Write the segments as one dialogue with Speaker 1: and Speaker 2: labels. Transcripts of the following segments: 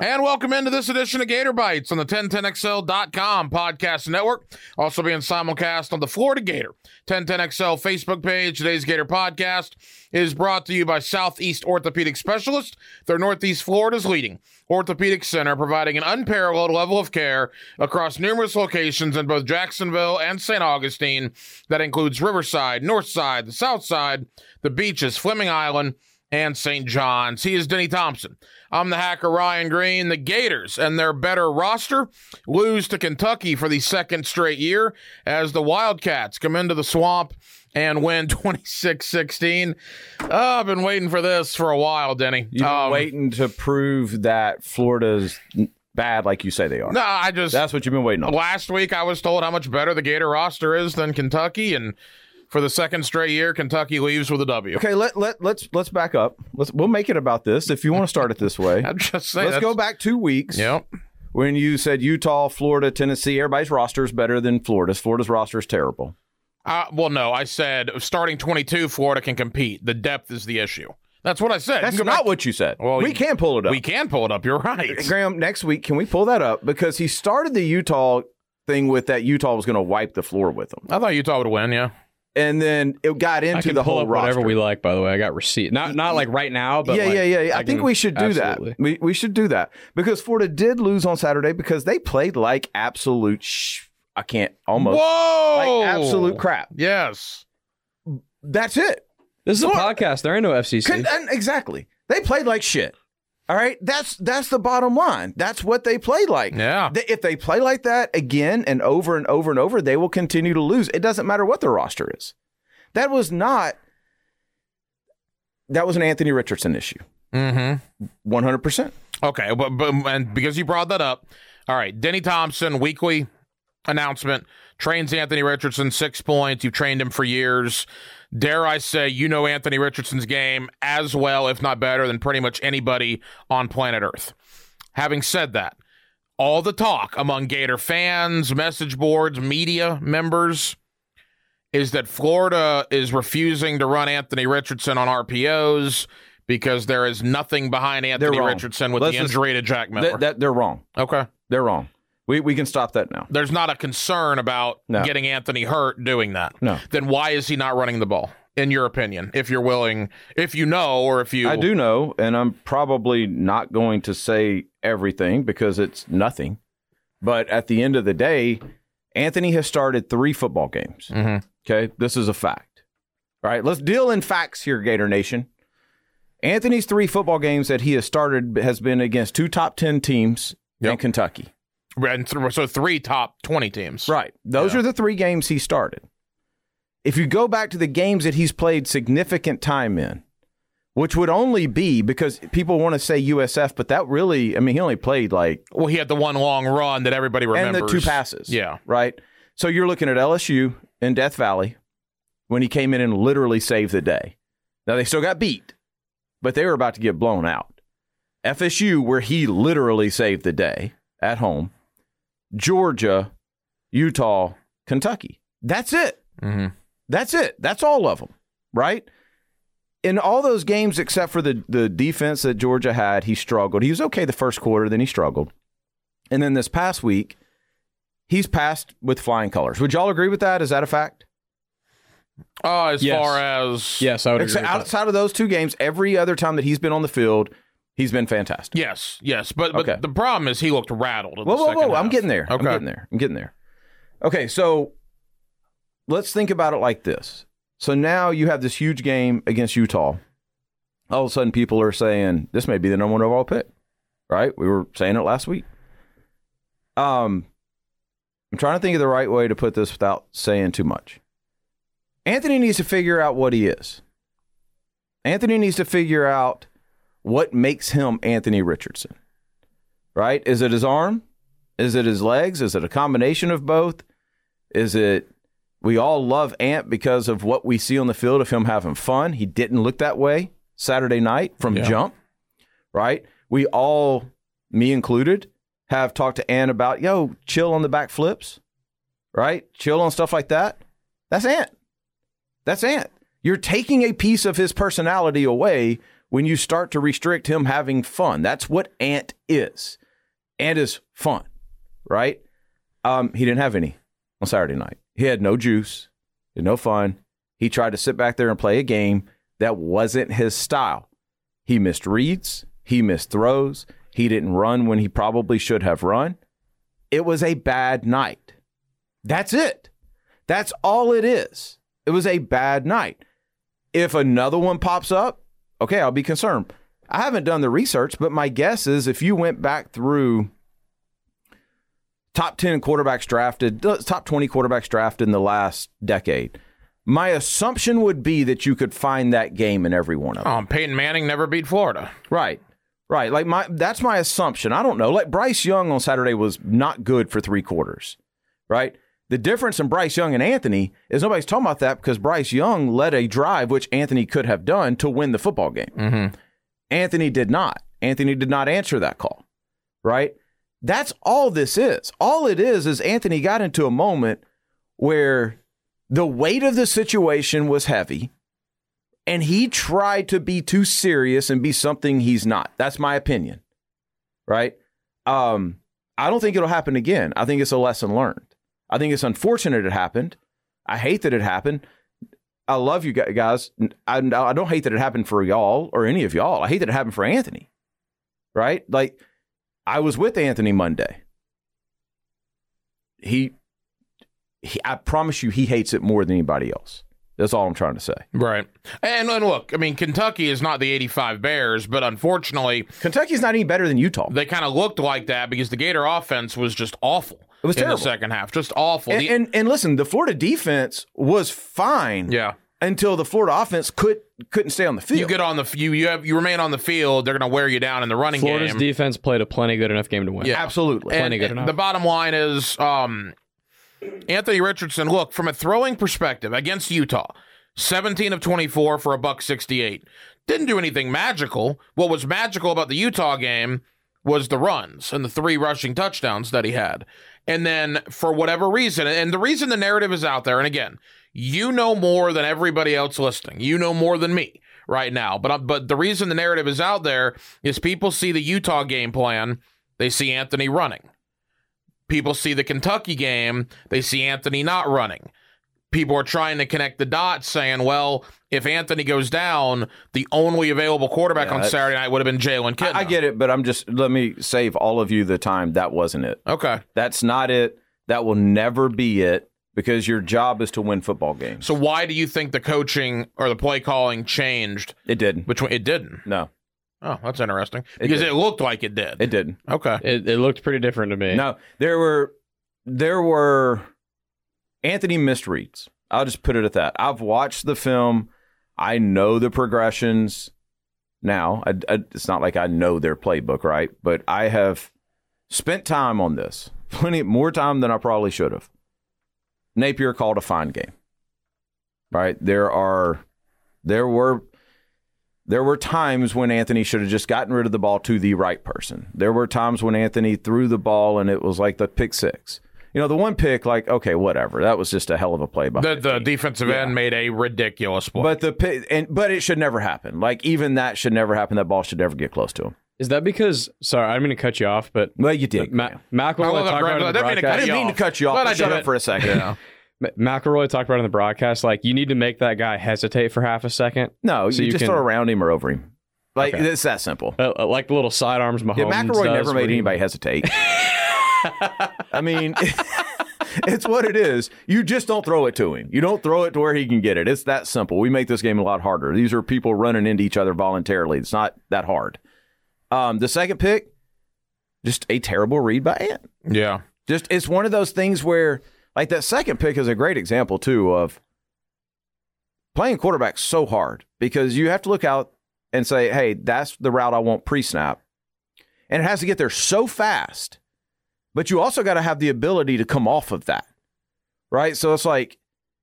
Speaker 1: And welcome into this edition of Gator Bites on the 1010XL.com podcast network. Also being simulcast on the Florida Gator 1010XL Facebook page. Today's Gator podcast is brought to you by Southeast Orthopedic Specialist. They're Northeast Florida's leading orthopedic center, providing an unparalleled level of care across numerous locations in both Jacksonville and St. Augustine. That includes Riverside, Northside, the South Side, the beaches, Fleming Island, and St. John's. He is Denny Thompson. I'm the hacker Ryan Green. The Gators and their better roster lose to Kentucky for the second straight year as the Wildcats come into the swamp and win 26 16. Oh, I've been waiting for this for a while, Denny.
Speaker 2: You've been
Speaker 1: Um,
Speaker 2: waiting to prove that Florida's bad like you say they are.
Speaker 1: No, I just.
Speaker 2: That's what you've been waiting on.
Speaker 1: Last week, I was told how much better the Gator roster is than Kentucky, and for the second straight year, Kentucky leaves with a W.
Speaker 2: Okay, let let let's let's back up. Let's we'll make it about this if you want to start it this way.
Speaker 1: I'm just saying.
Speaker 2: Let's go back two weeks.
Speaker 1: Yep.
Speaker 2: When you said Utah, Florida, Tennessee, everybody's roster is better than Florida's. Florida's roster is terrible.
Speaker 1: Uh, well, no, I said starting 22, Florida can compete. The depth is the issue. That's what I said.
Speaker 2: That's
Speaker 1: You can go
Speaker 2: not
Speaker 1: back-
Speaker 2: what you said.
Speaker 1: Well,
Speaker 2: we
Speaker 1: you-
Speaker 2: can pull it up.
Speaker 1: We can pull it up. You're right.
Speaker 2: Graham, next week, can we pull that up? Because he started the Utah thing with that Utah was going to wipe the floor with them.
Speaker 1: I thought Utah would win, yeah.
Speaker 2: And then it got
Speaker 3: I
Speaker 2: into the whole roster.
Speaker 3: whatever we like. By the way, I got receipt. Not not like right now, but
Speaker 2: yeah,
Speaker 3: like,
Speaker 2: yeah, yeah, yeah. I, think
Speaker 3: can-
Speaker 2: we should do
Speaker 3: absolutely.
Speaker 2: that. We, we should do that because Florida did lose on Saturday because they played like absolute sh- I can't almost
Speaker 1: Whoa!
Speaker 2: like absolute crap.
Speaker 1: Yes.
Speaker 2: That's it.
Speaker 3: This is a podcast. There ain't no FCC.
Speaker 2: Con- exactly. They played like shit. All right, that's that's the bottom line. That's what they play like.
Speaker 1: Yeah.
Speaker 2: If they play like that again and over and over and over, they will continue to lose. It doesn't matter what their roster is. That was not. That was an Anthony Richardson issue.
Speaker 1: Mm-hmm.
Speaker 2: One hundred percent.
Speaker 1: Okay, but, but and because you brought that up, all right, Denny Thompson weekly announcement trains Anthony Richardson six points. You've trained him for years. Dare I say, you know Anthony Richardson's game as well, if not better, than pretty much anybody on planet Earth. Having said that, all the talk among Gator fans, message boards, media members is that Florida is refusing to run Anthony Richardson on RPOs because there is nothing behind Anthony. Richardson with
Speaker 2: Let's
Speaker 1: the
Speaker 2: just-
Speaker 1: to Jack Miller.
Speaker 2: That, that they're wrong.
Speaker 1: okay.
Speaker 2: They're wrong. We we can stop that now.
Speaker 1: There's not a concern about
Speaker 2: No.
Speaker 1: getting Anthony hurt doing that.
Speaker 2: No.
Speaker 1: Then why is he not running the ball? In your opinion, if you're willing, if you know, or if you
Speaker 2: I do know, and I'm probably not going to say everything because it's nothing. But at the end of the day, Anthony has started three football games.
Speaker 1: Mhm.
Speaker 2: Okay, this is a fact. All right, let's deal in facts here, Gator Nation. Anthony's three football games that he has started has been against two top ten teams in Kentucky.
Speaker 1: And th- so three top twenty teams.
Speaker 2: Right. Those
Speaker 1: Yeah.
Speaker 2: are the three games he started. If you go back to the games that he's played significant time in, which would only be because people want to say USF, but that really, I mean, he only played like
Speaker 1: Well, he had the one long run that everybody remembers.
Speaker 2: and the two passes.
Speaker 1: Yeah.
Speaker 2: Right. So you're looking at LSU in Death Valley when he came in and literally saved the day. Now they still got beat, but they were about to get blown out. FSU, where he literally saved the day at home. Georgia, Utah, Kentucky. That's it.
Speaker 1: hmm
Speaker 2: That's it. That's all of them, right? In all those games, except for the the defense that Georgia had, he struggled. He was okay the first quarter, then he struggled, and then this past week, he's passed with flying colors. Would y'all agree with that? Is that a fact?
Speaker 1: Oh, as
Speaker 3: Yes.
Speaker 1: far as
Speaker 3: yes, I would agree.
Speaker 2: Except
Speaker 3: with that.
Speaker 2: outside of those two games, every other time that he's been on the field, he's been fantastic.
Speaker 1: yes, yes, but but
Speaker 2: Okay.
Speaker 1: the problem is he looked rattled. in
Speaker 2: Whoa,
Speaker 1: the
Speaker 2: whoa,
Speaker 1: second
Speaker 2: whoa! I'm getting there. I'm getting there. I'm getting there. Okay, so let's think about it like this. So now you have this huge game against Utah. All of a sudden, people are saying this may be the number one overall pick. Right? We were saying it last week. Um, I'm trying to think of the right way to put this without saying too much. Anthony needs to figure out what he is. Anthony needs to figure out what makes him Anthony Richardson. Right? Is it his arm? Is it his legs? Is it a combination of both? Is it we all love Ant because of what we see on the field of him having fun? He didn't look that way Saturday night from
Speaker 1: Yeah.
Speaker 2: jump, right? We all, me included, have talked to Ant about, yo, chill on the back flips, right? Chill on stuff like that. That's Ant. That's Ant. You're taking a piece of his personality away when you start to restrict him having fun. That's what Ant is. Ant is fun, right? Um, he didn't have any on Saturday night. He had no juice, had no fun. He tried to sit back there and play a game that wasn't his style. He missed reads, he missed throws, he didn't run when he probably should have run. It was a bad night. That's it. That's all it is. It was a bad night. If another one pops up, okay, I'll be concerned. I haven't done the research, but my guess is if you went back through top 10 quarterbacks drafted, top 20 quarterbacks drafted in the last decade, my assumption would be that you could find that game in every one of them.
Speaker 1: Um, Peyton Manning never beat Florida.
Speaker 2: Right. Right. Like my that's my assumption. I don't know. Like Bryce Young on Saturday was not good for three quarters. Right? The difference in Bryce Young and Anthony is nobody's talking about that because Bryce Young led a drive which Anthony could have done to win the football game.
Speaker 1: Mm-hmm.
Speaker 2: Anthony did not. Anthony did not answer that call. Right? That's all this is. All it is is Anthony got into a moment where the weight of the situation was heavy and he tried to be too serious and be something he's not. That's my opinion. Right? Um, I don't think it'll happen again. I think it's a lesson learned. I think it's unfortunate it happened. I hate that it happened. I love you guys. I, I don't hate that it happened for y'all or any of y'all. I hate that it happened for Anthony. Right? Like, I was with Anthony Monday. He, he I promise you, he hates it more than anybody else. That's all I'm trying to say.
Speaker 1: Right. And, and look, I mean, Kentucky is not the 85 Bears, but unfortunately,
Speaker 2: Kentucky's not any better than Utah.
Speaker 1: they kind of looked like that because the Gator offense was just awful.
Speaker 2: It was
Speaker 1: in
Speaker 2: terrible.
Speaker 1: the second half, just awful.
Speaker 2: And,
Speaker 1: The-
Speaker 2: and and listen, the Florida defense was fine
Speaker 1: yeah,
Speaker 2: until the Florida offense could couldn't stay on the field.
Speaker 1: you get on the you you have you remain on the field, they're going to wear you down in the running game.
Speaker 3: Florida's
Speaker 1: game.
Speaker 3: defense played a plenty good enough game to win.
Speaker 1: Yeah.
Speaker 2: Absolutely.
Speaker 1: And
Speaker 3: Plenty good enough.
Speaker 1: the bottom line is, um, Anthony Richardson. Look from a throwing perspective against Utah, seventeen of twenty-four for a buck sixty-eight. Didn't do anything magical. What was magical about the Utah game was the runs and the three rushing touchdowns that he had. And then for whatever reason, and the reason the narrative is out there, and again, you know more than everybody else listening. You know more than me right now. But uh, but the reason the narrative is out there is people see the Utah game plan, they see Anthony running. People see the Kentucky game, they see Anthony not running. People are trying to connect the dots, saying, "Well, if Anthony goes down, the only available quarterback
Speaker 2: Yeah,
Speaker 1: on Saturday night would have been Jalen Kitna."
Speaker 2: I, I get it, but I'm just let me save all of you the time. That wasn't it.
Speaker 1: Okay.
Speaker 2: That's not it. That will never be it because your job is to win football games.
Speaker 1: So why do you think the coaching or the play calling changed
Speaker 2: it didn't.
Speaker 1: between? It didn't.
Speaker 2: No,
Speaker 1: Oh, that's interesting because it,
Speaker 2: did.
Speaker 1: looked like it did.
Speaker 2: it didn't.
Speaker 1: okay.
Speaker 3: It, it looked pretty different to me.
Speaker 2: No, there were there were Anthony misreads. I'll just put it at that. I've watched the film. I know the progressions. Now, I, I, it's not like I know their playbook, right? But I have spent time on this, plenty more time than I probably should have. Napier called a fine game, right? There are, there were, there were times when Anthony should have just gotten rid of the ball to the right person. There were times when Anthony threw the ball and it was like the pick six. You know, the one pick, like okay, whatever. That was just a hell of a play by
Speaker 1: The the defensive
Speaker 2: Yeah.
Speaker 1: end made a ridiculous play.
Speaker 2: But the pi- and but it should never happen. Like even that should never happen. That ball should never get close to him.
Speaker 3: Is that because? Sorry, I didn't mean to cut you off, but
Speaker 2: Well, you did.
Speaker 3: Ma- McElroy
Speaker 1: Well,
Speaker 3: talked about it
Speaker 1: I
Speaker 3: in the
Speaker 1: didn't mean to
Speaker 3: broadcast.
Speaker 2: I didn't mean to cut you off.
Speaker 1: But
Speaker 2: but
Speaker 1: I
Speaker 2: shut up for a second.
Speaker 1: yeah.
Speaker 3: Ma- McElroy talked about it in the broadcast. Like you need to make that guy hesitate for half a second.
Speaker 2: No,
Speaker 3: So
Speaker 2: you,
Speaker 3: you
Speaker 2: just
Speaker 3: can-
Speaker 2: throw around him or over him. Like
Speaker 3: Okay.
Speaker 2: it's that simple.
Speaker 3: Uh, uh, like the little sidearms Mahomes
Speaker 2: Yeah, McElroy
Speaker 3: does
Speaker 2: never
Speaker 3: where
Speaker 2: made
Speaker 3: he-
Speaker 2: anybody hesitate. I mean, it's what it is. You just don't throw it to him. You don't throw it to where he can get it. It's that simple. We make this game a lot harder. These are people running into each other voluntarily. It's not that hard. Um, the second pick, just a terrible read by Ant.
Speaker 1: Yeah.
Speaker 2: Just it's one of those things where, like that second pick is a great example too of playing quarterback so hard because you have to look out and say, "Hey, that's the route I want pre-snap," and it has to get there so fast. But you also got to have the ability to come off of that, right? So it's like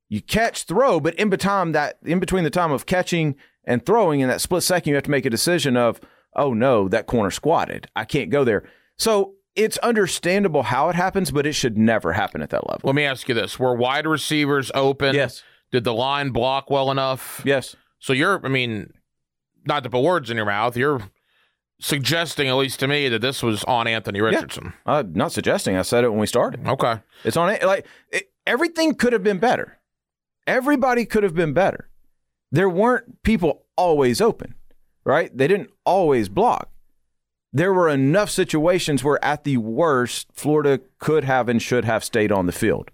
Speaker 2: you catch, throw, but in between that, in between the time of catching and throwing, in that split second, you have to make a decision of, "Oh no, that corner squatted. I can't go there." So it's understandable how it happens, but it should never happen at that level.
Speaker 1: Let me ask you this: Were wide receivers open?
Speaker 2: Yes.
Speaker 1: Did the line block well enough?
Speaker 2: Yes.
Speaker 1: So you're, I mean, not to put words in your mouth, you're suggesting, at least to me, that this was on Anthony Richardson.
Speaker 2: Uh, not suggesting. I said it when we started.
Speaker 1: Okay.
Speaker 2: It's on it. Like it, everything could have been better. Everybody could have been better. There weren't people always open, right? They didn't always block. There were enough situations where, at the worst, Florida could have and should have stayed on the field.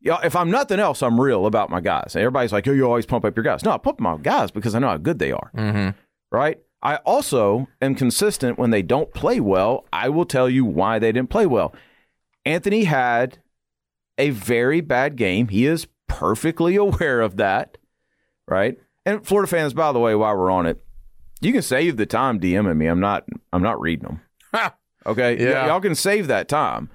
Speaker 2: Yeah, if I'm nothing else, I'm real about my guys. Everybody's like, "Oh, you always pump up your guys." No, I pump my guys because I know how good they are.
Speaker 1: Mm-hmm.
Speaker 2: Right? I also am consistent when they don't play well. I will tell you why they didn't play well. Anthony had a very bad game. He is perfectly aware of that, right? And Florida fans, by the way, while we're on it, you can save the time DMing me. I'm not. I'm not reading them. Okay, Y-
Speaker 1: Yeah.
Speaker 2: y'all can save that time.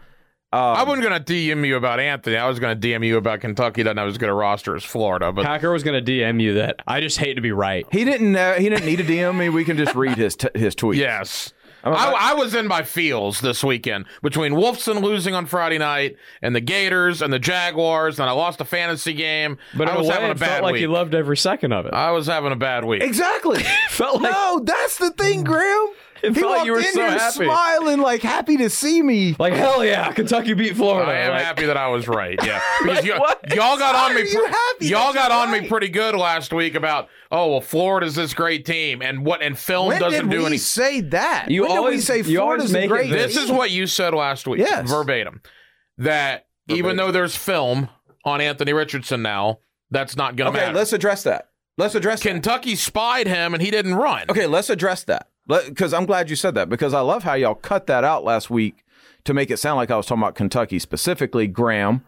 Speaker 2: Um,
Speaker 1: I wasn't going to DM you about Anthony. I was going to DM you about Kentucky doesn't have as good a roster as Florida. But
Speaker 3: Hacker was going to DM you that. I just hate to be right.
Speaker 2: he didn't. Uh, he didn't need to DM me. We can just read his t- his tweets.
Speaker 1: yes.
Speaker 2: I'm
Speaker 1: I, I was in my feels this weekend between Wolfson losing on Friday night and the Gators and the Jaguars, and I lost a fantasy game.
Speaker 3: But
Speaker 1: I was
Speaker 3: a way,
Speaker 1: having a
Speaker 3: it
Speaker 1: bad
Speaker 3: felt like
Speaker 1: week.
Speaker 3: you loved every second of it.
Speaker 1: I was having a bad week.
Speaker 2: Exactly.
Speaker 3: felt like
Speaker 2: no, that's the thing, Graham.
Speaker 3: It
Speaker 2: he
Speaker 3: like
Speaker 2: walked
Speaker 3: you were
Speaker 2: in
Speaker 3: so
Speaker 2: here
Speaker 3: happy.
Speaker 2: smiling, like happy to see me.
Speaker 3: like hell yeah, Kentucky beat Florida.
Speaker 1: I am
Speaker 3: Like,
Speaker 1: happy that I was right. Yeah, because
Speaker 3: Like,
Speaker 1: you,
Speaker 3: what?
Speaker 1: y'all got
Speaker 2: How
Speaker 1: on me.
Speaker 2: are you happy
Speaker 1: y'all got
Speaker 2: you're
Speaker 1: on me pretty good last week about oh well, Florida's this great team, and what and film
Speaker 2: When
Speaker 1: doesn't
Speaker 2: did
Speaker 1: do anything.
Speaker 2: say that?
Speaker 3: You
Speaker 2: when did we
Speaker 3: always-
Speaker 2: say
Speaker 3: you always
Speaker 2: Florida's a great
Speaker 3: this-
Speaker 1: This is what you said last week,
Speaker 2: Yes.
Speaker 1: verbatim. That even though there's film on Anthony Richardson now, that's not going to matter.
Speaker 2: Okay,
Speaker 1: matter.
Speaker 2: let's address that. Let's address that.
Speaker 1: Kentucky spied him, and he didn't run.
Speaker 2: Okay, let's address that. Because I'm glad you said that because I love how y'all cut that out last week to make it sound like I was talking about Kentucky specifically, Graham,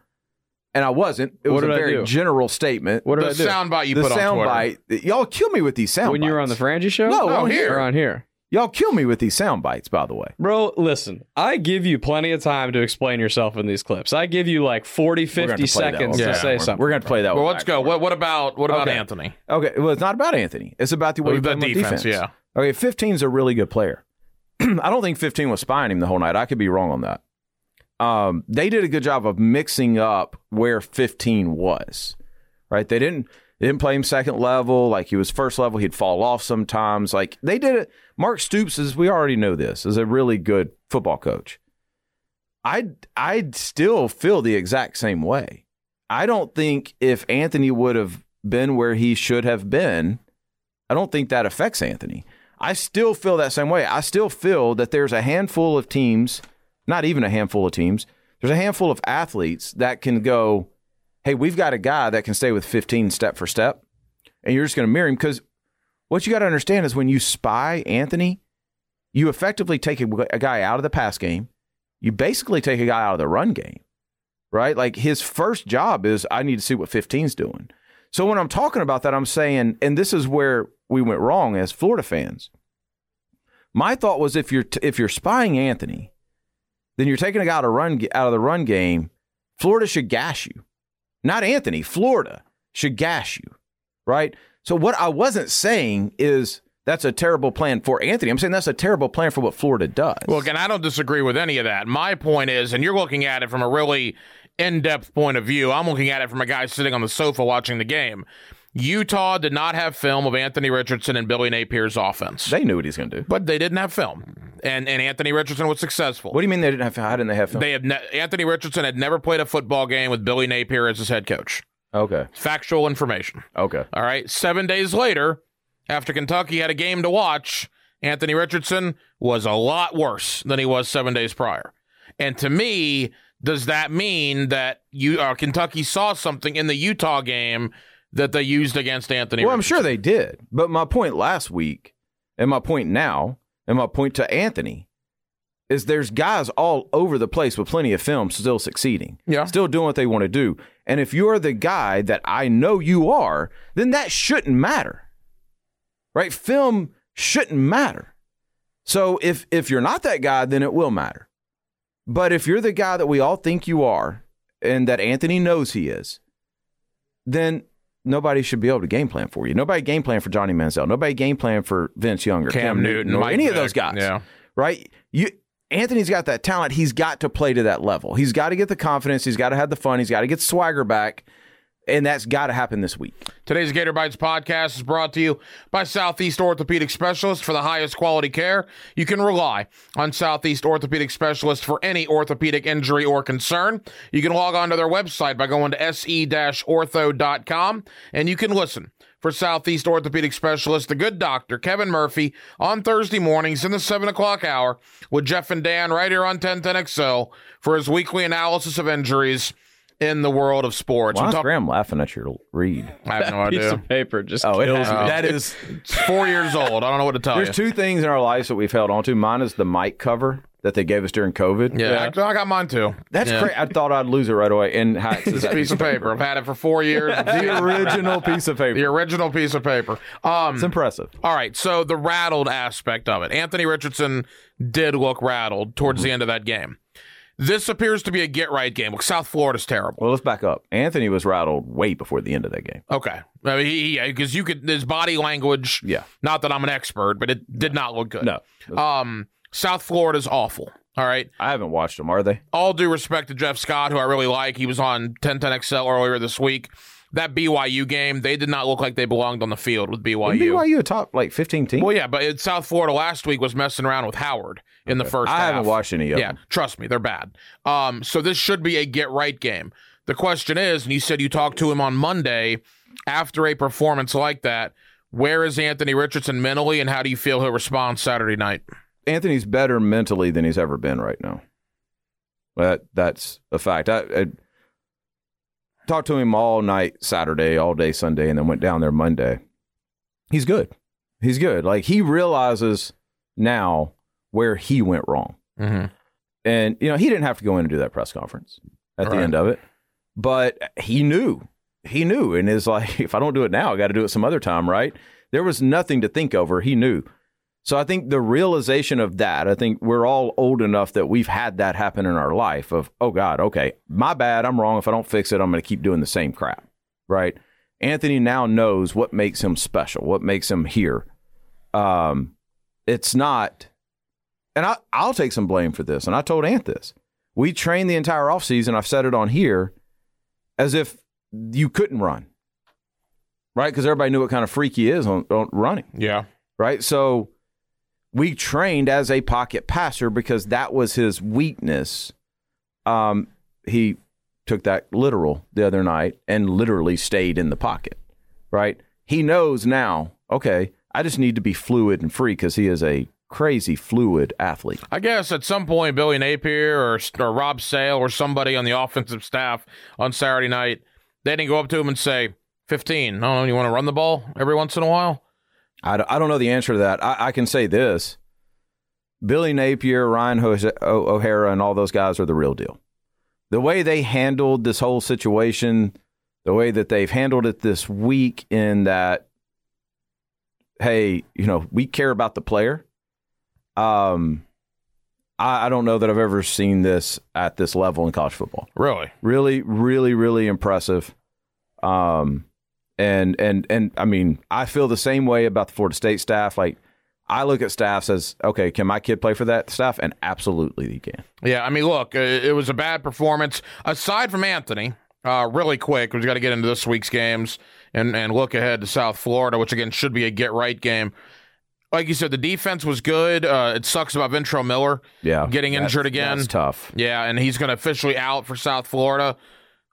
Speaker 2: and I wasn't. It was a very general statement.
Speaker 3: What
Speaker 1: the
Speaker 3: I do?
Speaker 1: soundbite you
Speaker 2: the
Speaker 1: put on
Speaker 2: sound
Speaker 1: Twitter.
Speaker 2: bite, y'all kill me with these sound
Speaker 3: when you were on the Frangie show?
Speaker 2: No,
Speaker 1: No,
Speaker 2: on
Speaker 1: here.
Speaker 3: or on here.
Speaker 2: Y'all kill me with these sound bites, by the way.
Speaker 3: Bro, listen, I give you plenty of time to explain yourself in these clips. I give you like 40, 50
Speaker 2: have to play that
Speaker 3: seconds to
Speaker 1: Yeah.
Speaker 3: say
Speaker 2: We're-
Speaker 3: something.
Speaker 2: We're going to play that
Speaker 1: Well,
Speaker 2: one.
Speaker 1: let's go. What, what about what about
Speaker 2: Okay.
Speaker 1: Anthony?
Speaker 2: Okay, well, it's not about Anthony. It's about the way
Speaker 1: Oh,
Speaker 2: you
Speaker 1: the
Speaker 2: play
Speaker 1: defense,
Speaker 2: defense.
Speaker 1: yeah.
Speaker 2: Okay, 15 is a really good player. I don't think 15 was spying him the whole night. I could be wrong on that. Um, they did a good job of mixing up where 15 was. Right? They didn't they didn't play him second level like he was first level. He'd fall off sometimes. Like they did it. Mark Stoops is we already know this is a really good football coach. I I'd still feel the exact same way. I don't think if Anthony would have been where he should have been, I don't think that affects Anthony. I still feel that same way. I still feel that there's a handful of teams, not even a handful of teams, there's a handful of athletes that can go, hey, we've got a guy that can stay with 15 step for step, and you're just going to mirror him. Because what you got to understand is when you spy Anthony, you effectively take a, guy out of the pass game. You basically take a guy out of the run game, right? Like his first job is, I need to see what 15's doing. So when I'm talking about that, I'm saying, and this is where we went wrong as Florida fans. My thought was if you're t- if you're spying Anthony, then you're taking a guy out of run out of the run game. Florida should gash you, not Anthony. Florida should gash you, right? So what I wasn't saying is that's a terrible plan for Anthony. I'm saying that's a terrible plan for what Florida does.
Speaker 1: Well, again, I don't disagree with any of that. My point is, and you're looking at it from a really in-depth point of view. I'm looking at it from a guy sitting on the sofa watching the game. Utah did not have film of Anthony Richardson and Billy Napier's offense,
Speaker 2: they knew what he's going to do.
Speaker 1: but they didn't have film, and and Anthony Richardson was successful.
Speaker 2: What do you mean they didn't have? How didn't they have film?
Speaker 1: They have ne- Anthony Richardson had never played a football game with Billy Napier as his head coach.
Speaker 2: okay,
Speaker 1: Factual information.
Speaker 2: okay.
Speaker 1: All right. Seven days later, after Kentucky had a game to watch, Anthony Richardson was a lot worse than he was seven days prior. And to me, does that mean that you uh, Kentucky saw something in the Utah game that they used against Anthony?
Speaker 2: Well, I'm sure they did. But my point last week, and my point now, and my point to Anthony is there's guys all over the place with plenty of film still succeeding.
Speaker 1: Yeah.
Speaker 2: Still doing what they want to do. And if you're the guy that I know you are, then that shouldn't matter. Right? Film shouldn't matter. So if if you're not that guy, then it will matter. But if you're the guy that we all think you are and that Anthony knows he is, then nobody should be able to game plan for you. Nobody game plan for Johnny Manziel. Nobody game plan for Vince Young or
Speaker 1: Cam, Newton,
Speaker 2: or
Speaker 1: Mike
Speaker 2: any of those guys.
Speaker 1: Yeah.
Speaker 2: Right? You Anthony's got that talent. He's got to play to that level. He's got to get the confidence. He's got to have the fun. He's got to get swagger back. And that's got to happen this week.
Speaker 1: Today's Gator Bites podcast is brought to you by Southeast Orthopedic Specialists for the highest quality care. You can rely on Southeast Orthopedic Specialists for any orthopedic injury or concern. You can log on to their website by going to se-ortho.com and you can listen for Southeast Orthopedic Specialist, the good doctor, Kevin Murphy, on Thursday mornings in the 7 o'clock hour with Jeff and Dan right here on 1010XL for his weekly analysis of injuries in the world of sports.
Speaker 2: Why
Speaker 1: We
Speaker 2: is
Speaker 1: talk-
Speaker 2: Graham laughing at your read?
Speaker 1: I have no
Speaker 3: Piece
Speaker 1: idea.
Speaker 3: of paper just
Speaker 2: Oh, it
Speaker 3: kills
Speaker 2: has,
Speaker 3: me.
Speaker 2: that is.
Speaker 1: Four years old. I don't know what to tell you.
Speaker 2: There's two things in our lives that we've held on to. Mine is the mic cover that they gave us during COVID.
Speaker 1: yeah, I, I got mine too.
Speaker 2: That's
Speaker 1: Yeah.
Speaker 2: great. I thought I'd lose it right away. And how,
Speaker 1: This piece of paper. I've had it for four years.
Speaker 2: the original piece of paper.
Speaker 1: the original piece of paper. Um,
Speaker 2: It's impressive.
Speaker 1: all right, so the rattled aspect of it. Anthony Richardson did look rattled towards the end of that game. This appears to be a get right game. Look, South Florida's terrible.
Speaker 2: Well, let's back up. Anthony was rattled way before the end of that game.
Speaker 1: Okay, I mean, because you could his body language.
Speaker 2: Yeah.
Speaker 1: Not that I'm an expert, but it did not look good.
Speaker 2: No.
Speaker 1: Um, South Florida's awful. All right.
Speaker 2: I haven't watched them, are they?
Speaker 1: all due respect to Jeff Scott, who I really like. He was on 1010XL earlier this week. That BYU game, they did not look like they belonged on the field with BYU.
Speaker 2: BYU a top like 15 team?
Speaker 1: Well, yeah, but in South Florida last week was messing around with Howard in the first
Speaker 2: I
Speaker 1: half.
Speaker 2: haven't watched any of
Speaker 1: Yeah,
Speaker 2: them.
Speaker 1: trust me, they're bad. Um, so this should be a get right game. The question is, and you said you talked to him on Monday after a performance like that. Where is Anthony Richardson mentally, and how do you feel he'll respond Saturday night?
Speaker 2: Anthony's better mentally than he's ever been right now. That that's a fact. I, I talked to him all night Saturday, all day Sunday, and then went down there Monday. He's good. He's good. Like he realizes now where he went wrong.
Speaker 1: Mm-hmm.
Speaker 2: And you know, he didn't have to go in and do that press conference at the end of it. But he knew. He knew and is like, if I don't do it now, I got to do it some other time, right? There was nothing to think over. He knew. So I think the realization of that, I think we're all old enough that we've had that happen in our life of, oh God, okay, my bad, I'm wrong. If I don't fix it, I'm going to keep doing the same crap, right? Anthony now knows what makes him special, what makes him here. Um, it's not, and I, I'll take some blame for this. And I told Ant this. We trained the entire offseason, I've said it on here, as if you couldn't run, right? Because everybody knew what kind of freak he is on, on running
Speaker 1: Yeah.
Speaker 2: right? So we trained as a pocket passer because that was his weakness. Um, he took that literal the other night and literally stayed in the pocket, right? He knows now, okay, I just need to be fluid and free because he is a crazy fluid athlete.
Speaker 1: I guess at some point, Billy Napier or, or Rob Sale or somebody on the offensive staff on Saturday night, they didn't go up to him and say, 15, I you want to run the ball every once in a while?
Speaker 2: I, don't- I don't know the answer to that. I, I can say this Billy Napier, Ryan Jose, o- O'Hara, and all those guys are the real deal. The way they handled this whole situation, the way that they've handled it this week, in that, hey, you know, we care about the player. Um, I, I don't know that I've ever seen this at this level in college football
Speaker 1: Really?
Speaker 2: really really really impressive um and and and i mean i feel the same way about the florida state staff like i look at staffs as okay can my kid play for that staff and absolutely he can
Speaker 1: Yeah, I mean, look, uh, it was a bad performance. Aside from Anthony, uh, really quick, we've got to get into this week's games and, and look ahead to South Florida, which again should be a get right game. Like you said, the defense was good. Uh, it sucks about Ventrell Miller
Speaker 2: yeah
Speaker 1: getting injured again.
Speaker 2: tough
Speaker 1: Yeah, and he's going to officially out for South Florida.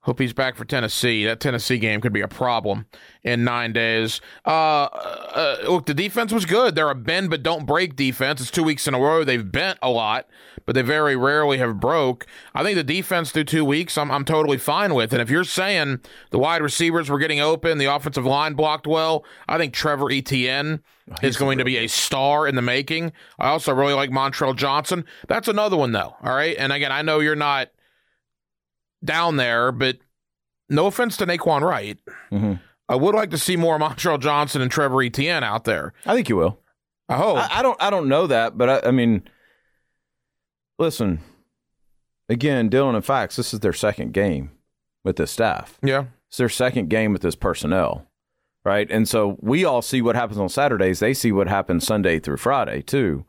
Speaker 1: Hope he's back for Tennessee. That Tennessee game could be a problem in nine days. Uh, uh, look, the defense was good. They're a bend but don't break defense. It's two weeks in a row. They've bent a lot, but they very rarely have broke. I think the defense through two weeks, I'm, I'm totally fine with. And if you're saying the wide receivers were getting open, the offensive line blocked well, I think Trevor Etienne is going to be a star in the making. I also really like Montrell Johnson. That's another one, though. All right. And again, I know you're not down there, but no offense to Nay'Quan Wright.
Speaker 2: Mhm.
Speaker 1: I would like to see more Montrell Johnson and Trevor Etienne out there.
Speaker 2: i think you will
Speaker 1: I hope.
Speaker 2: I, I don't i don't know that but I, I mean listen again dylan and facts this is their second game with this staff
Speaker 1: yeah.
Speaker 2: It's their second game with this personnel, right? And so we all see what happens on Saturdays. They see what happens Sunday through Friday too.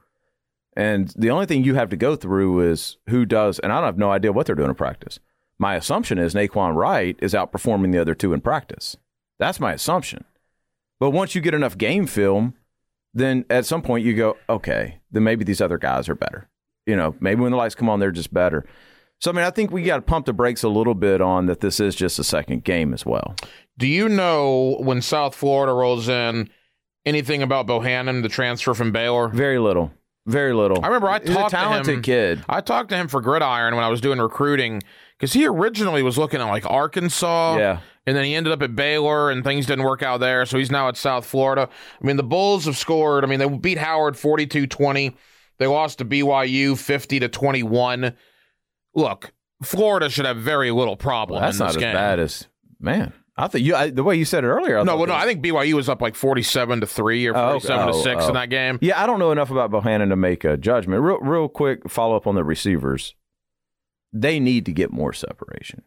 Speaker 2: And the only thing you have to go through is who does, and I don't have no idea what they're doing in practice, My assumption is Nay'Quan Wright is outperforming the other two in practice. That's my assumption. But once you get enough game film, then at some point you go, okay, then maybe these other guys are better. You know, maybe when the lights come on, they're just better. So I mean, I think we got to pump the brakes a little bit on that. This is just a second game as well.
Speaker 1: Do you know when South Florida rolls in anything about Bohanon, the transfer from Baylor?
Speaker 2: Very little, very little.
Speaker 1: I remember I
Speaker 2: He's
Speaker 1: talked
Speaker 2: a talented
Speaker 1: to him.
Speaker 2: kid.
Speaker 1: I talked to him for Gridiron when I was doing recruiting because he originally was looking at like Arkansas.
Speaker 2: Yeah.
Speaker 1: And then he ended up at Baylor and things didn't work out there. So he's now at South Florida. I mean, the Bulls have scored. I mean, they beat Howard 42 20. They lost to BYU 50 to 21. Look, Florida should have very little problem
Speaker 2: That's
Speaker 1: in
Speaker 2: not as
Speaker 1: game.
Speaker 2: bad as man. I think you I, the way you said it earlier. I
Speaker 1: no, well, no, I think BYU was up like 47 to 3 or
Speaker 2: Oh,
Speaker 1: 47 to
Speaker 2: oh,
Speaker 1: 6
Speaker 2: oh.
Speaker 1: in that game.
Speaker 2: Yeah, I don't know enough about Bohanon to make a judgment. Real, real quick follow up on the receivers. They need to get more separation.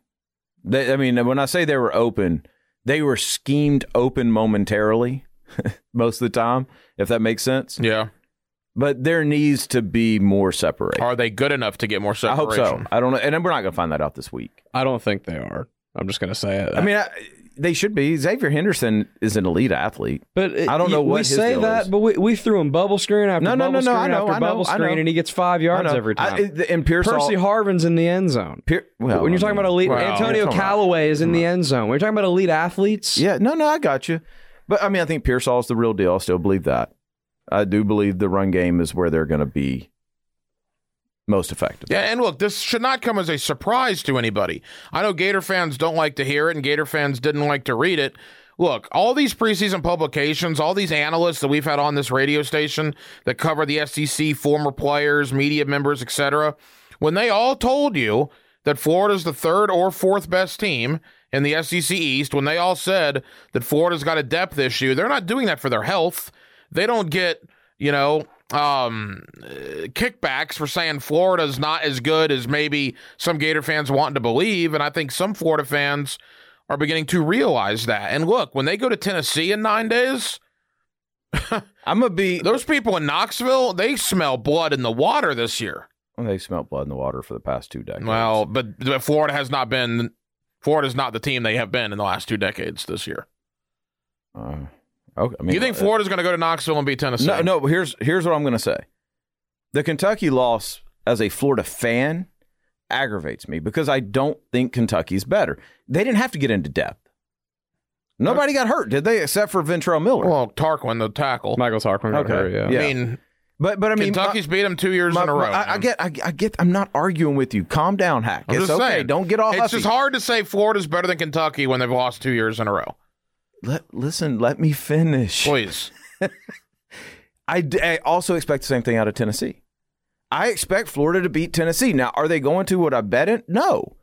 Speaker 2: They, I mean, when I say they were open, they were schemed open momentarily most of the time, if that makes sense.
Speaker 1: Yeah.
Speaker 2: But there needs to be more separation.
Speaker 1: Are they good enough to get more separation?
Speaker 2: I hope so. I don't know, and we're not going to find that out this week.
Speaker 3: I don't think they are. I'm just gonna say it.
Speaker 2: I mean, I, they should be. Xzavier Henderson is an elite athlete.
Speaker 3: but it-
Speaker 2: I don't know what
Speaker 3: we say that,
Speaker 2: is.
Speaker 3: but we, we threw him bubble screen after
Speaker 2: No, no,
Speaker 3: bubble
Speaker 2: no, no,
Speaker 3: screen
Speaker 2: know,
Speaker 3: after
Speaker 2: know,
Speaker 3: bubble screen, and he gets five yards every time.
Speaker 2: I, and Pearsall,
Speaker 3: Percy Harvin's in the end zone.
Speaker 2: Pier, well,
Speaker 3: when you're talking about elite,
Speaker 1: well,
Speaker 3: Antonio Callaway is in the end zone. When you're talking about elite athletes,
Speaker 2: Yeah, no, no, I got you. But I mean, I think Pearsall is the real deal. I still believe that. I do believe the run game is where they're going to be most effective.
Speaker 1: Yeah, and look, this should not come as a surprise to anybody. I know Gator fans don't like to hear it, and Gator fans didn't like to read it. Look, all these preseason publications, all these analysts that we've had on this radio station that cover the SEC, former players, media members, etc., when they all told you that Florida's the third or fourth best team in the SEC East, when they all said that Florida's got a depth issue, they're not doing that for their health. They don't get, you know, um, kickbacks for saying Florida's not as good as maybe some Gator fans want to believe. And I think some Florida fans are beginning to realize that. And look, when they go to Tennessee in nine days,
Speaker 2: I'm gonna be.
Speaker 1: those people in Knoxville, they smell blood in the water this year.
Speaker 2: Well, they smelt blood in the water for the past two decades.
Speaker 1: Well, but, but Florida has not been. Florida's not the team they have been in the last two decades this year.
Speaker 2: uh, okay. I mean,
Speaker 1: you think
Speaker 2: uh,
Speaker 1: Florida's going to go to Knoxville and beat Tennessee?
Speaker 2: No, no. Here's here's what I'm going to say. The Kentucky loss as a Florida fan aggravates me because I don't think Kentucky's better. They didn't have to get into depth. Nobody got hurt, did they? Except for Ventrell Miller.
Speaker 1: Well, Tarquin, the tackle.
Speaker 3: Michael Tarquin got
Speaker 2: Okay.
Speaker 3: hurt, yeah.
Speaker 2: Yeah.
Speaker 1: I mean,
Speaker 2: but but I mean,
Speaker 1: Kentucky's beat them two years
Speaker 2: my-
Speaker 1: in a
Speaker 2: my-
Speaker 1: row.
Speaker 2: I, I get, I, I get. I'm not arguing with you. Calm down, Hack.
Speaker 1: I'm
Speaker 2: it's
Speaker 1: just
Speaker 2: okay.
Speaker 1: saying.
Speaker 2: Don't get all
Speaker 1: It's
Speaker 2: huffy.
Speaker 1: just hard to say Florida's better than Kentucky when they've lost two years in a row.
Speaker 2: Let, listen, let me finish.
Speaker 1: Please.
Speaker 2: I, d- I also expect the same thing out of Tennessee. I expect Florida to beat Tennessee. Now, are they going to? Would I bet it? No.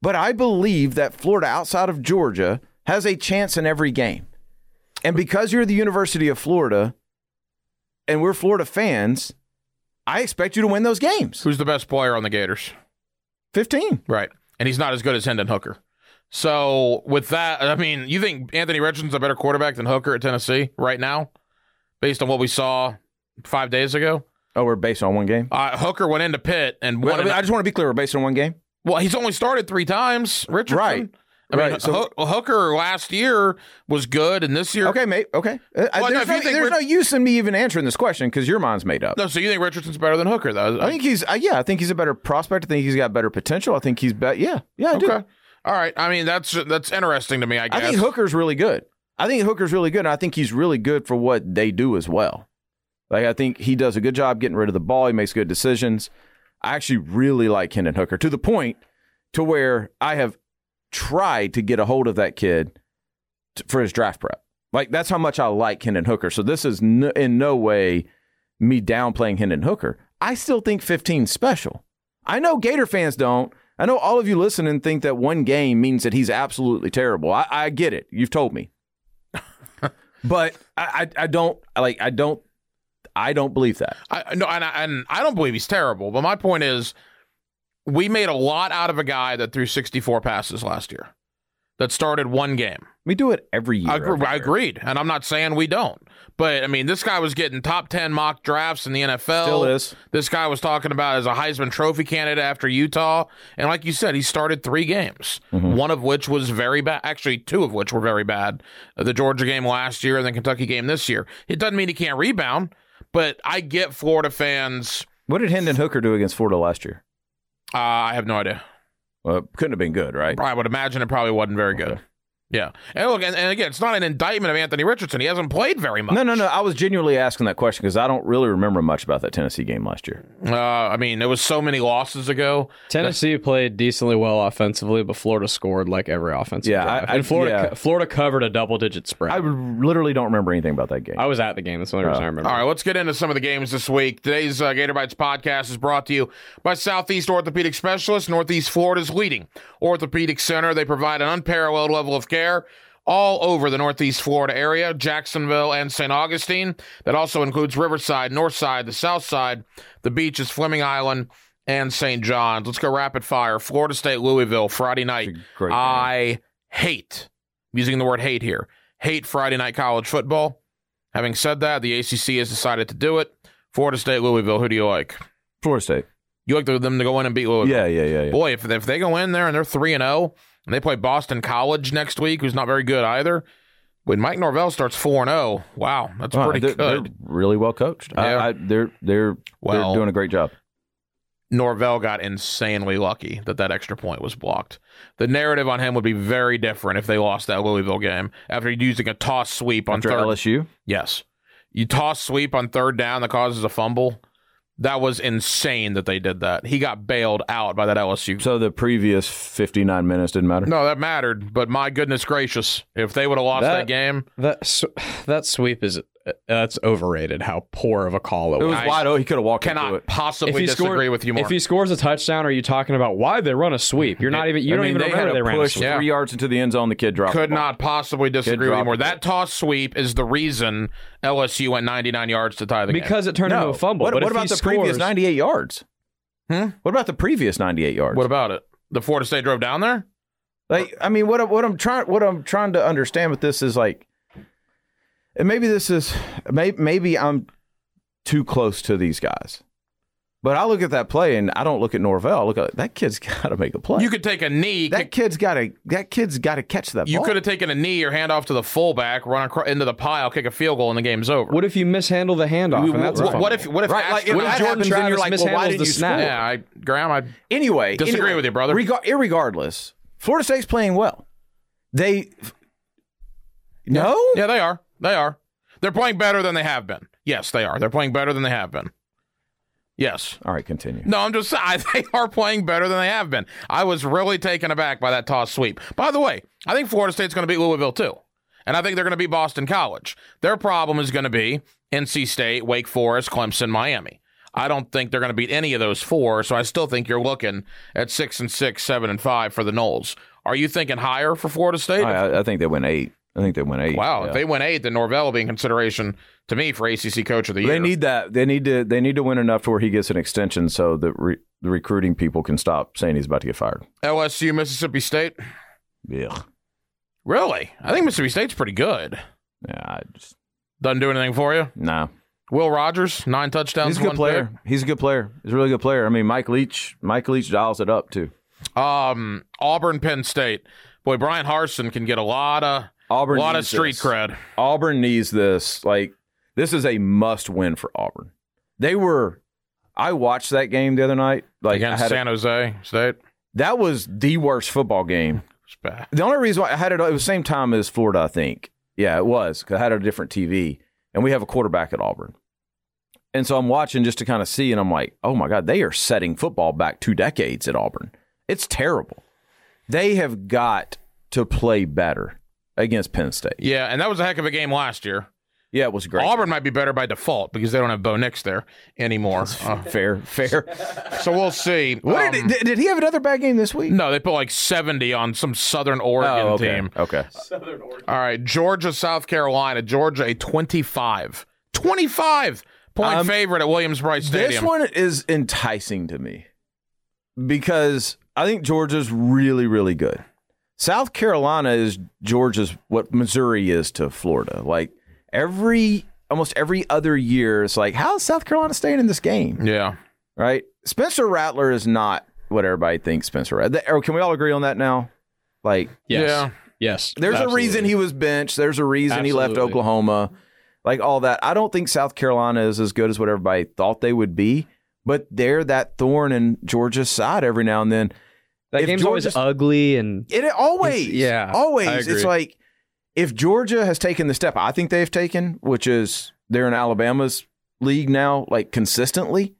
Speaker 2: But I believe that Florida, outside of Georgia, has a chance in every game. And because you're the University of Florida and we're Florida fans, I expect you to win those games.
Speaker 1: Who's the best player on the Gators?
Speaker 2: 15.
Speaker 1: Right. And he's not as good as Hendon Hooker. So, with that, I mean, you think Anthony Richardson's a better quarterback than Hooker at Tennessee right now, based on what we saw five days ago?
Speaker 2: Oh, we're based on one game?
Speaker 1: Uh, Hooker went into Pitt and won.
Speaker 2: I, mean, I just want to be clear. We're based on one game?
Speaker 1: well, he's only started three times. Richardson.
Speaker 2: Right.
Speaker 1: I mean,
Speaker 2: Right, so-
Speaker 1: Hook- Hooker last year was good, and this year.
Speaker 2: Okay, mate. Okay. Uh,
Speaker 1: Well,
Speaker 2: there's no,
Speaker 1: think
Speaker 2: there's
Speaker 1: Rich-
Speaker 2: no use in me even answering this question because your mind's made up.
Speaker 1: No, so you think Richardson's better than Hooker, though?
Speaker 2: I think he's, uh, yeah, I think he's a better prospect. I think he's got better potential. I think he's better. Yeah, yeah, I do.
Speaker 1: All right. I mean, that's that's interesting to me. I guess.
Speaker 2: I think Hooker's really good. I think Hooker's really good. And I think he's really good for what they do as well. Like I think he does a good job getting rid of the ball. He makes good decisions. I actually really like Hendon Hooker to the point to where I have tried to get a hold of that kid for his draft prep. Like that's how much I like Hendon Hooker. So this is no, in no way me downplaying Hendon Hooker. I still think 15 special. I know Gator fans don't. I know all of you listening think that one game means that he's absolutely terrible. I, I get it. You've told me, but I, I, I don't like. I don't. I don't believe that.
Speaker 1: I, no, and I, and I don't believe he's terrible. But my point is, we made a lot out of a guy that threw 64 passes last year. That started one game.
Speaker 2: We do it every year.
Speaker 1: I, agree,
Speaker 2: every
Speaker 1: I
Speaker 2: year.
Speaker 1: agreed, and I'm not saying we don't. But I mean, this guy was getting top ten mock drafts in the NFL.
Speaker 2: Still is.
Speaker 1: This guy was talking about as a Heisman Trophy candidate after Utah, and like you said, he started three games,
Speaker 2: Mm-hmm.
Speaker 1: one of which was very bad. Actually, two of which were very bad. Uh, The Georgia game last year and the Kentucky game this year. It doesn't mean he can't rebound, but I get Florida fans.
Speaker 2: What did Hendon Hooker do against Florida last year?
Speaker 1: Uh, I have no idea.
Speaker 2: Well, it couldn't have been good, right?
Speaker 1: I would imagine it probably wasn't very good.
Speaker 2: Okay.
Speaker 1: Yeah, and look, and, and again, it's not an indictment of Anthony Richardson. He hasn't played very much.
Speaker 2: No, no, no. I was genuinely asking that question because I don't really remember much about that Tennessee game last year.
Speaker 1: Uh, I mean, it was so many losses ago.
Speaker 3: Tennessee played decently well offensively, but Florida scored like every offensive
Speaker 2: Yeah,
Speaker 3: drive.
Speaker 2: I- I-
Speaker 3: and Florida
Speaker 2: yeah.
Speaker 3: Florida covered a double digit spread.
Speaker 2: I literally don't remember anything about that game.
Speaker 3: I was at the game. That's the only reason I remember.
Speaker 1: All right, let's get into some of the games this week. Today's uh, Gator Bites podcast is brought to you by Southeast Orthopedic Specialists, Northeast Florida's leading orthopedic center. They provide an unparalleled level of care all over the Northeast Florida area, Jacksonville and St. Augustine. That also includes Riverside, Northside, the South Side, the beaches, Fleming Island, and St. John's. Let's go rapid fire. Florida State, Louisville, Friday night. I hate I'm using the word hate here. Hate Friday night college football. Having said that, the ACC has decided to do it. Florida State, Louisville. Who do you like?
Speaker 2: Florida State.
Speaker 1: You like them to go in and beat Louisville?
Speaker 2: Yeah, yeah, yeah, yeah.
Speaker 1: Boy, if if they go in there and they're three and zero, and they play Boston College next week, who's not very good either. When Mike Norvell starts four and zero, wow, that's
Speaker 2: Wow,
Speaker 1: pretty
Speaker 2: they're,
Speaker 1: good.
Speaker 2: they're really well coached. I-
Speaker 1: Yeah.
Speaker 2: I, they're they're
Speaker 1: Well-
Speaker 2: they're doing a great job.
Speaker 1: Norvell got insanely lucky that that extra point was blocked. The narrative on him would be very different if they lost that Louisville game after using a toss sweep on
Speaker 2: After
Speaker 1: third.
Speaker 2: LSU,
Speaker 1: Yes. You toss sweep on third down that causes a fumble. That was insane that they did that. He got bailed out by that LSU.
Speaker 2: so the previous fifty nine minutes didn't matter.
Speaker 1: No, that mattered, but my goodness gracious, if they would have lost that,
Speaker 3: That-
Speaker 1: game,
Speaker 3: That s- that sweep is that's overrated. How poor of a call it was.
Speaker 2: it
Speaker 3: was.
Speaker 2: was
Speaker 1: I
Speaker 2: wide open. He could have walked into
Speaker 1: cannot
Speaker 2: it.
Speaker 1: possibly disagree
Speaker 3: scored-
Speaker 1: with you more.
Speaker 3: If he scores a touchdown, are you talking about why they run a sweep? You're not even. You
Speaker 2: I
Speaker 3: don't
Speaker 2: mean,
Speaker 3: even
Speaker 2: they
Speaker 3: remember
Speaker 2: had
Speaker 3: they
Speaker 2: a
Speaker 3: ran a
Speaker 2: push
Speaker 3: sweep.
Speaker 1: Yeah.
Speaker 2: three yards into the end zone. The kid dropped.
Speaker 1: Could
Speaker 2: the ball.
Speaker 1: not possibly disagree with you more. That toss sweep is the reason LSU went 99 yards to tie the game.
Speaker 3: because it turned into
Speaker 2: No.
Speaker 3: a fumble.
Speaker 2: What,
Speaker 3: but
Speaker 2: what about the
Speaker 3: scores,
Speaker 2: previous ninety eight yards?
Speaker 1: Hmm?
Speaker 2: What about the previous ninety eight yards?
Speaker 1: What about it? The Florida State drove down there?
Speaker 2: Like, I mean, what what I'm trying what I'm trying to understand with this is like, and maybe this is maybe maybe I'm too close to these guys, but I look at that play and I don't look at Norvell. I look at that kid's got to make a play.
Speaker 1: You could take a knee,
Speaker 2: that
Speaker 1: kick,
Speaker 2: kid's got to that kid's got to catch that.
Speaker 1: you
Speaker 2: ball.
Speaker 1: could have taken a knee or hand off to the fullback, run across, into the pile, kick a field goal, and the game's over.
Speaker 3: What if you mishandle the handoff? And that's
Speaker 1: what,
Speaker 3: fumble?
Speaker 1: what if what if
Speaker 2: Right, like, if
Speaker 3: What if Jordan
Speaker 2: happens, then you're
Speaker 3: Travis
Speaker 2: like, well, why
Speaker 3: mishandles
Speaker 2: didn't
Speaker 3: the
Speaker 2: you
Speaker 3: snap?
Speaker 2: score?
Speaker 1: yeah, I Graham, I
Speaker 2: Anyway,
Speaker 1: Disagree
Speaker 2: anyway,
Speaker 1: with you, brother.
Speaker 2: Rega- irregardless, Florida State's playing well. They no,
Speaker 1: Yeah, they are. They are. They're playing better than they have been. Yes, they are. They're playing better than they have been. Yes.
Speaker 2: All right, continue.
Speaker 1: No, I'm just saying they are playing better than they have been. I was really taken aback by that toss sweep. By the way, I think Florida State's going to beat Louisville too. And I think they're going to beat Boston College. Their problem is going to be NC State, Wake Forest, Clemson, Miami. I don't think they're going to beat any of those four, so I still think you're looking at six and six, seven and five for the Noles. Are you thinking higher for Florida State?
Speaker 2: I, I think they win eight. I think they went eight.
Speaker 1: Wow,
Speaker 2: Yeah.
Speaker 1: if they went eight, then Norvell will be in consideration to me for ACC Coach of the Year.
Speaker 2: They need that. They need to. They need to win enough to where he gets an extension, so the re, the recruiting people can stop saying he's about to get fired.
Speaker 1: LSU, Mississippi State.
Speaker 2: Yeah,
Speaker 1: Really, I think Mississippi State's pretty good.
Speaker 2: yeah. I just
Speaker 1: Doesn't do anything for you.
Speaker 2: nah.
Speaker 1: Will Rogers, nine touchdowns,
Speaker 2: He's a good
Speaker 1: one
Speaker 2: player. He's a good player. He's a really good player. I mean, Mike Leach. Mike Leach dials it up too.
Speaker 1: Um, Auburn, Penn State. Boy, Bryan Harsin can get a lot of
Speaker 2: Auburn.
Speaker 1: a lot of street
Speaker 2: this.
Speaker 1: cred.
Speaker 2: Auburn needs this. Like this is a must win for Auburn. They were. I watched that game the other night. Like
Speaker 1: against
Speaker 2: had a-
Speaker 1: San Jose State.
Speaker 2: that was the worst football game. The only reason why I had it, it was the same time as Florida, I think. Yeah, it was because I had a different TV, and we have a quarterback at Auburn, and so I'm watching just to kind of see, and I'm like, oh my god, they are setting football back two decades at Auburn. It's terrible. They have got to play better against Penn State.
Speaker 1: Yeah, and that was a heck of a game last year.
Speaker 2: Yeah, it was great.
Speaker 1: Auburn might be better by default because they don't have Bo Nix there anymore. Uh,
Speaker 2: fair, fair.
Speaker 1: so we'll see.
Speaker 2: What
Speaker 1: Um,
Speaker 2: did, did, did he have another bad game this week?
Speaker 1: no, they put like 70 on some Southern Oregon
Speaker 2: Oh, okay.
Speaker 1: team.
Speaker 2: Okay. Southern Oregon.
Speaker 1: All right, Georgia, South Carolina. Georgia, a 25. 25 point
Speaker 2: Um,
Speaker 1: favorite at Williams-Brice Stadium.
Speaker 2: This one is enticing to me because I think Georgia's really, really good. South Carolina is Georgia's what Missouri is to Florida. Like every almost every other year, it's like, how is South Carolina staying in this game?
Speaker 1: Yeah.
Speaker 2: Right? Spencer Rattler is not what everybody thinks Spencer Rattler. Oh, can we all agree on that now? Like,
Speaker 3: Yes.
Speaker 1: Yeah.
Speaker 3: Yes.
Speaker 2: there's a reason he was benched. There's a reason he left Oklahoma. Like all that. I don't think South Carolina is as good as what everybody thought they would be, but they're that thorn in Georgia's side every now and then.
Speaker 3: That
Speaker 2: if
Speaker 3: game's always ugly and
Speaker 2: It always,
Speaker 3: yeah,
Speaker 2: always.
Speaker 3: I
Speaker 2: It's like if Georgia has taken the step I think they've taken, which is they're in Alabama's league now, like consistently,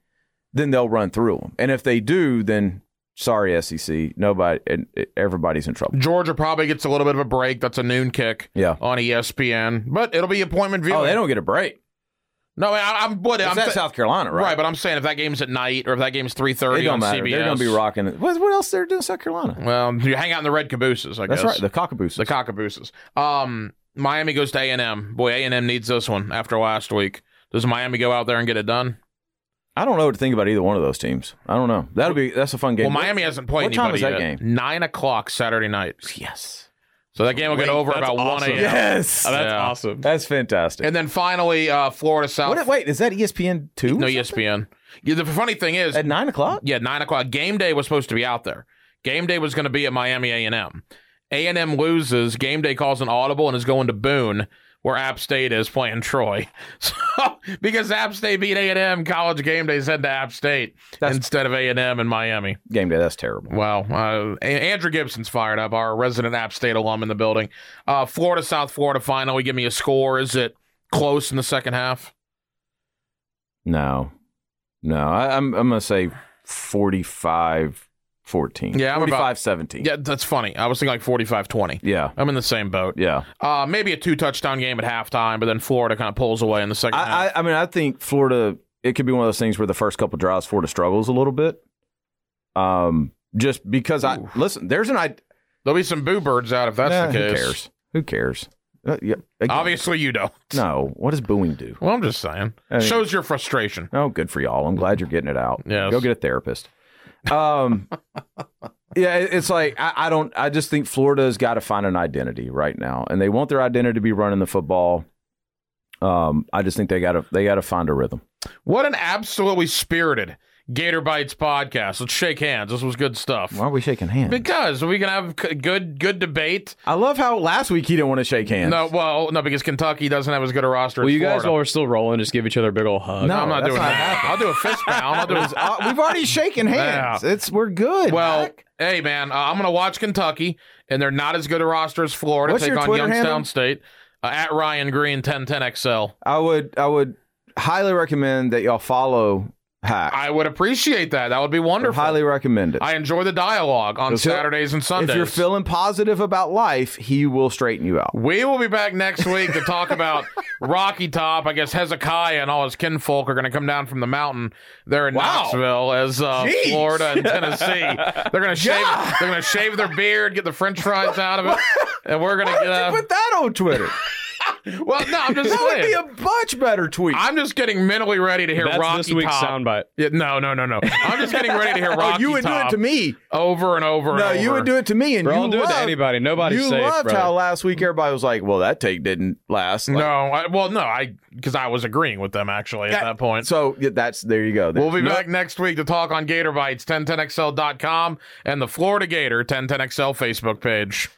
Speaker 2: then they'll run through them. And if they do, then sorry, SEC, nobody, and eh, everybody's in trouble.
Speaker 1: Georgia probably gets a little bit of a break. That's a noon kick
Speaker 2: Yeah.
Speaker 1: on ESPN, but it'll be appointment viewing.
Speaker 2: Oh, they don't get a break.
Speaker 1: No, I, I'm what
Speaker 2: It's
Speaker 1: I'm
Speaker 2: at
Speaker 1: sa-
Speaker 2: South Carolina, right?
Speaker 1: right? But I'm saying if that game's at night or if that game's three thirty on
Speaker 2: matter.
Speaker 1: CBS,
Speaker 2: They're going to be rocking it. What, what else they're doing in South Carolina?
Speaker 1: Well, you hang out in the red cabooses, I guess.
Speaker 2: That's
Speaker 1: guess.
Speaker 2: right. The cockaboose.
Speaker 1: The cockabooses. Um, Miami goes to A and M. Boy, A and M needs this one after last week. Does Miami go out there and get it done?
Speaker 2: I don't know what to think about either one of those teams. I don't know. That'll be that's a fun game.
Speaker 1: Well, Miami hasn't played
Speaker 2: what time
Speaker 1: anybody
Speaker 2: is that
Speaker 1: yet.
Speaker 2: game?
Speaker 1: Nine o'clock Saturday night.
Speaker 2: Yes.
Speaker 1: So that game will get
Speaker 3: Wait,
Speaker 1: over
Speaker 3: that's
Speaker 1: about one
Speaker 3: awesome.
Speaker 1: a.m.
Speaker 2: Yes.
Speaker 3: Oh, that's
Speaker 1: Yeah.
Speaker 3: awesome.
Speaker 2: That's fantastic.
Speaker 1: And then finally, uh, Florida South.
Speaker 2: What, wait, is that ESPN two?
Speaker 1: no, ESPN. Yeah, the funny thing is,
Speaker 2: At nine o'clock?
Speaker 1: yeah, nine o'clock. Game day was supposed to be out there. Game day was going to be at Miami A and M. A and M loses. Game day calls an audible and is going to Boone, where App State is playing Troy. So because App State beat A and M, college game day head to App State
Speaker 2: That's-
Speaker 1: instead of A and M in Miami.
Speaker 2: Game day. That's terrible.
Speaker 1: Well, uh, Andrew Gibson's fired up, our resident App State alum in the building. Uh, Florida South Florida final. We give me a score. Is it close in the second half?
Speaker 2: No, no. I, I'm I'm gonna say 45 14.
Speaker 1: Yeah, I'm about-
Speaker 2: 45 17.
Speaker 1: Yeah, that's funny. I was thinking like 45-20.
Speaker 2: Yeah.
Speaker 1: I'm in the same boat.
Speaker 2: Yeah.
Speaker 1: Uh, maybe a two touchdown game at halftime, but then Florida kind of pulls away in the second half.
Speaker 2: I, I I mean I think Florida it could be one of those things where the first couple drives Florida struggles a little bit. Um just because I listen, there's an I
Speaker 1: There'll be some boo birds out if that's
Speaker 2: Nah,
Speaker 1: the case.
Speaker 2: Who cares? Who cares? Uh, yeah, again,
Speaker 1: Obviously, you don't.
Speaker 2: No. What does booing do?
Speaker 1: Well, I'm just saying.
Speaker 2: I mean-
Speaker 1: Shows your frustration.
Speaker 2: Oh, good for y'all. I'm glad you're getting it out.
Speaker 1: Yes.
Speaker 2: Go get a therapist. Um, yeah, it's like I, I don't. I just think Florida's got to find an identity right now, and they want their identity to be running the football. Um, I just think they got to they got to find a rhythm.
Speaker 1: What an absolutely spirited Gator Bites podcast. Let's shake hands. This was good stuff.
Speaker 2: Why are we shaking hands?
Speaker 1: Because we can have c- good good debate.
Speaker 2: I love how last week he didn't want to shake hands.
Speaker 1: No, well, no, because Kentucky doesn't have as good a roster
Speaker 3: Well,
Speaker 1: as
Speaker 3: you guys,
Speaker 1: Florida.
Speaker 3: while we're still rolling, just give each other a big old hug.
Speaker 2: No.
Speaker 1: I'm not
Speaker 2: that's
Speaker 1: doing
Speaker 2: not
Speaker 1: that.
Speaker 2: happening.
Speaker 1: I'll do a fist pound. I'll do a,
Speaker 2: Uh, we've already shaken hands. It's we're good.
Speaker 1: Well,
Speaker 2: Mac.
Speaker 1: hey man, uh, I'm gonna watch Kentucky, and they're not as good a roster as Florida.
Speaker 2: What's
Speaker 1: take
Speaker 2: your
Speaker 1: on
Speaker 2: Twitter
Speaker 1: Youngstown
Speaker 2: handle?
Speaker 1: State uh, at Ryan Green 1010XL.
Speaker 2: I would I would highly recommend that y'all follow Hack.
Speaker 1: I would appreciate that. That would be
Speaker 2: I
Speaker 1: wonderful.
Speaker 2: highly recommend it.
Speaker 1: I enjoy the dialogue on Saturdays and Sundays.
Speaker 2: If you're feeling positive about life, he will straighten you out.
Speaker 1: we will be back next week to talk about Rocky Top. I guess Hezekiah and all his kinfolk are going to come down from the mountain there in
Speaker 2: Wow.
Speaker 1: Knoxville as uh, Florida and Tennessee. They're going to shave.
Speaker 2: God.
Speaker 1: They're going to shave their beard, get the French fries out of it, and we're going to. Uh,
Speaker 2: put that on Twitter?
Speaker 1: well, no, I'm just
Speaker 2: that would be a much better tweet.
Speaker 1: I'm just getting mentally ready to hear
Speaker 3: That's
Speaker 1: Rocky
Speaker 3: this week's
Speaker 1: Top.
Speaker 3: soundbite.
Speaker 1: Yeah, no, no, no, no. I'm just getting ready to hear
Speaker 2: oh, you would
Speaker 1: Top
Speaker 2: do it to me.
Speaker 1: over and over.
Speaker 2: No,
Speaker 1: and
Speaker 2: you
Speaker 1: over.
Speaker 2: would do it to me, and
Speaker 3: Bro,
Speaker 2: you
Speaker 3: I'll do it
Speaker 2: loved,
Speaker 3: to anybody. Nobody's
Speaker 2: You
Speaker 3: safe,
Speaker 2: loved
Speaker 3: brother.
Speaker 2: how last week everybody was like, "Well, that take didn't last." Like,
Speaker 1: No, I, well, no, I because I was agreeing with them actually at
Speaker 2: Yeah,
Speaker 1: that point.
Speaker 2: So yeah, that's there you go.
Speaker 1: We'll be
Speaker 2: No-
Speaker 1: back next week to talk on Gator Bites, 1010XL.com and the Florida Gator 1010XL Facebook page.